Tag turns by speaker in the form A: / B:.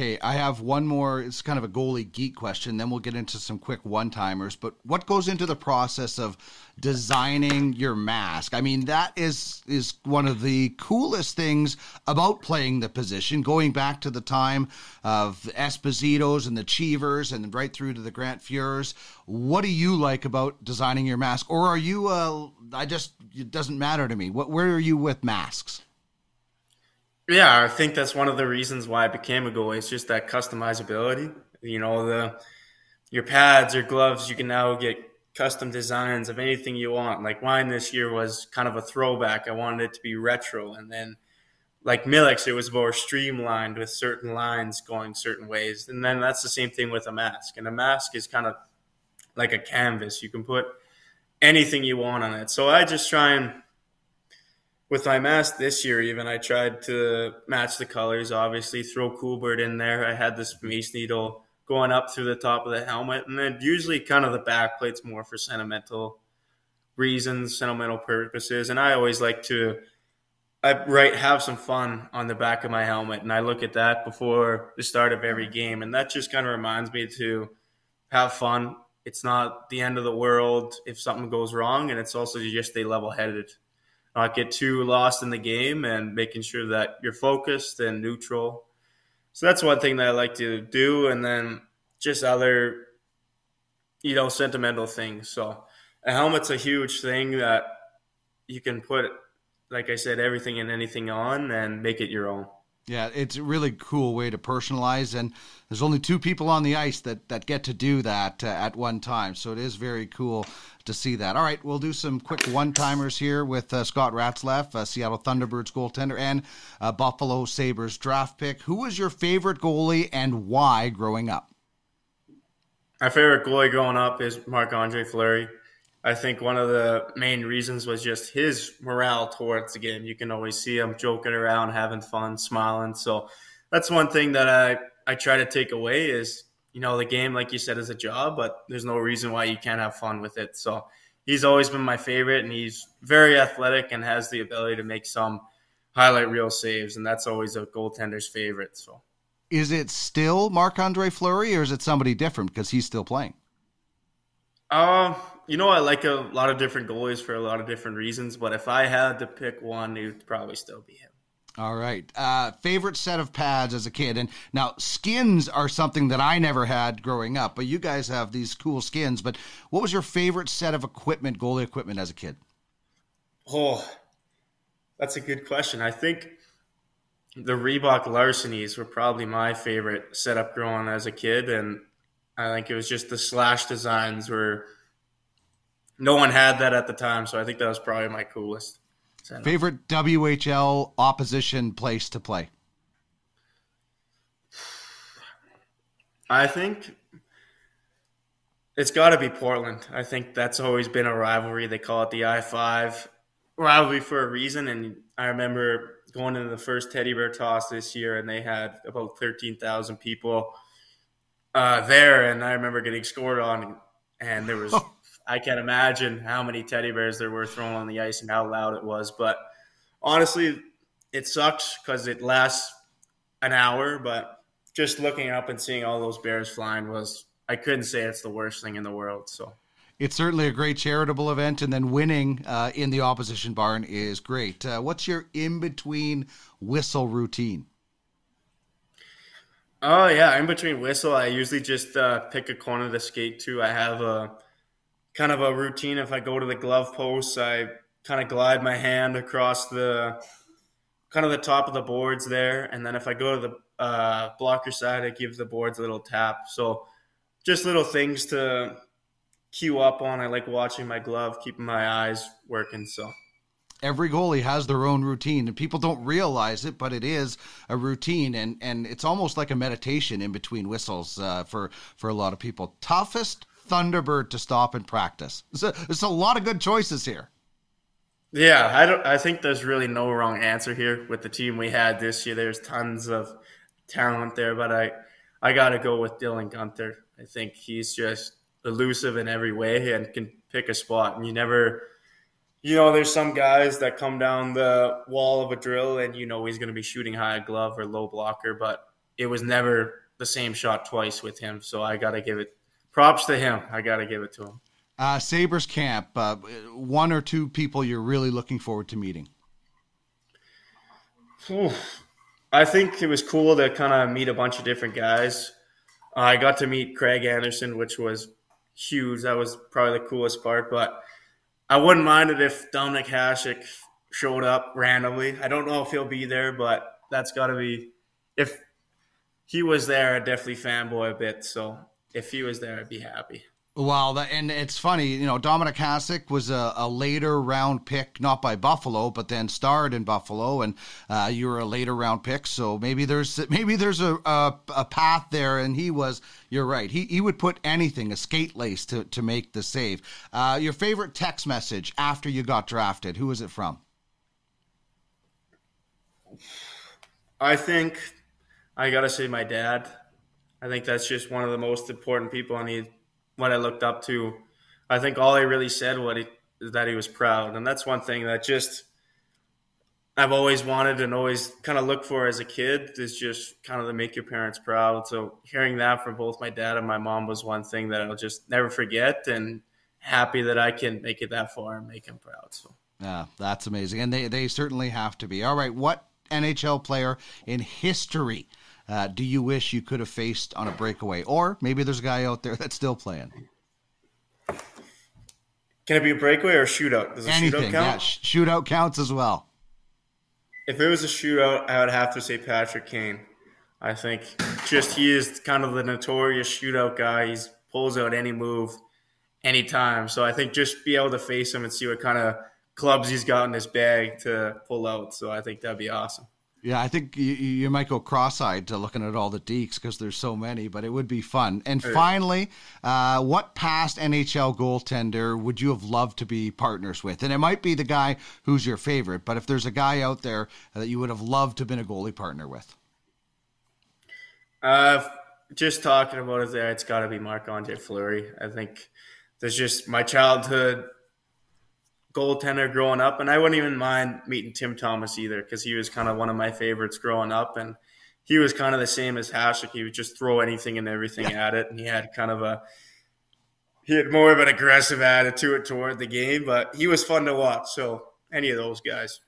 A: Okay, I have one more. It's kind of a goalie geek question. Then we'll get into some quick one timers. But what goes into the process of designing your mask? I mean, that is is one of the coolest things about playing the position. Going back to the time of the Espositos and the Cheevers, and right through to the Grant Fuhrs. What do you like about designing your mask, or are you? Uh, I just it doesn't matter to me. What where are you with masks?
B: Yeah, I think that's one of the reasons why I became a goalie. It's just that customizability. You know, the your pads, your gloves, you can now get custom designs of anything you want. Like mine this year was kind of a throwback. I wanted it to be retro, and then like Milic's, it was more streamlined with certain lines going certain ways. And then that's the same thing with a mask. And a mask is kind of like a canvas. You can put anything you want on it. So I just try and with my mask this year, even I tried to match the colors. Obviously, throw Coolbird in there. I had this Space Needle going up through the top of the helmet, and then usually kind of the back plate's more for sentimental reasons, sentimental purposes. And I always like to, I write have some fun on the back of my helmet, and I look at that before the start of every game, and that just kind of reminds me to have fun. It's not the end of the world if something goes wrong, and it's also just stay level headed not get too lost in the game and making sure that you're focused and neutral. So that's one thing that I like to do. And then just other, you know, sentimental things. So a helmet's a huge thing that you can put, like I said, everything and anything on and make it your own.
A: Yeah, it's a really cool way to personalize, and there's only two people on the ice that, that get to do that uh, at one time. So it is very cool to see that. All right, we'll do some quick one timers here with uh, Scott Ratzlaff, uh, Seattle Thunderbirds goaltender, and uh, Buffalo Sabres draft pick. Who was your favorite goalie and why growing up?
B: My favorite goalie growing up is Marc Andre Fleury. I think one of the main reasons was just his morale towards the game. You can always see him joking around, having fun, smiling. So that's one thing that I, I try to take away is you know, the game, like you said, is a job, but there's no reason why you can't have fun with it. So he's always been my favorite, and he's very athletic and has the ability to make some highlight reel saves, and that's always a goaltender's favorite. So,
A: is it still Marc Andre Fleury, or is it somebody different because he's still playing?
B: Um, you know, I like a lot of different goalies for a lot of different reasons, but if I had to pick one, it would probably still be him.
A: All right. Uh, favorite set of pads as a kid. And now skins are something that I never had growing up, but you guys have these cool skins. But what was your favorite set of equipment, goalie equipment as a kid?
B: Oh, that's a good question. I think the Reebok Larcenies were probably my favorite setup growing as a kid. And I think it was just the slash designs were no one had that at the time. So I think that was probably my coolest.
A: Favorite WHL opposition place to play?
B: I think it's got to be Portland. I think that's always been a rivalry. They call it the I 5 rivalry for a reason. And I remember going into the first teddy bear toss this year, and they had about 13,000 people uh, there. And I remember getting scored on, and there was. I can't imagine how many teddy bears there were thrown on the ice and how loud it was. But honestly, it sucks because it lasts an hour. But just looking up and seeing all those bears flying was I couldn't say it's the worst thing in the world. So
A: it's certainly a great charitable event, and then winning uh, in the opposition barn is great. Uh, what's your in between whistle routine?
B: Oh yeah, in between whistle, I usually just uh, pick a corner to skate to. I have a kind of a routine. If I go to the glove post, I kind of glide my hand across the kind of the top of the boards there, and then if I go to the uh, blocker side, I give the boards a little tap. So just little things to cue up on. I like watching my glove, keeping my eyes working. So
A: every goalie has their own routine and people don't realize it but it is a routine and and it's almost like a meditation in between whistles uh, for for a lot of people toughest Thunderbird to stop and practice. It's a, it's a lot of good choices here.
B: Yeah, I don't. I think there's really no wrong answer here with the team we had this year. There's tons of talent there, but I I got to go with Dylan Guenther I think he's just elusive in every way and can pick a spot. And you never, you know, there's some guys that come down the wall of a drill and you know he's going to be shooting high glove or low blocker, but it was never the same shot twice with him. So I got to give it props to him. I got to give it to him.
A: Uh, Sabres camp, uh, one or two people you're really looking forward to meeting.
B: I think it was cool to kind of meet a bunch of different guys. Uh, I got to meet Craig Anderson, which was huge. That was probably the coolest part. But I wouldn't mind it if Dominik Hasek showed up randomly. I don't know if he'll be there, but that's got to be if he was there, I'd definitely fanboy a bit. So if he was there, I'd be happy.
A: Well, and it's funny, you know, Dominik Hasek was a, a, later round pick, not by Buffalo, but then starred in Buffalo, and uh, you were a later round pick. So maybe there's maybe there's a, a, a, path there, and he was. You're right. He he would put anything, a skate lace, to to make the save. Uh, your favorite text message after you got drafted? Who was it from?
B: I think I gotta say my dad. I think that's just one of the most important people I need what I looked up to. I think all he really said what he that he was proud, and that's one thing that just I've always wanted and always kind of looked for as a kid is just kind of to make your parents proud. So hearing that from both my dad and my mom was one thing that I'll just never forget, and happy that I can make it that far and make him proud. So
A: yeah, that's amazing, and they they certainly have to be. All right, what NHL player in history uh, do you wish you could have faced on a breakaway? Or maybe there's a guy out there that's still playing.
B: Can it be a breakaway or a shootout? Does a
A: Anything,
B: shootout count?
A: Yeah, shootout counts as well.
B: If it was a shootout, I would have to say Patrick Kane. I think just he is kind of the notorious shootout guy. He pulls out any move, anytime. So I think just be able to face him and see what kind of clubs he's got in his bag to pull out. So I think that'd be awesome.
A: Yeah, I think you, you might go cross-eyed to looking at all the dekes because there's so many, but it would be fun. And finally, uh, what past NHL goaltender would you have loved to be partners with? And it might be the guy who's your favorite, but if there's a guy out there that you would have loved to have been a goalie partner with.
B: Uh, just talking about it there, it's got to be Marc Andre Fleury. I think there's just my childhood goaltender growing up, and I wouldn't even mind meeting Tim Thomas either because he was kind of one of my favorites growing up, and he was kind of the same as Hasek. He would just throw anything and everything at it, and he had kind of a he had more of an aggressive attitude toward the game, but he was fun to watch. So any of those guys.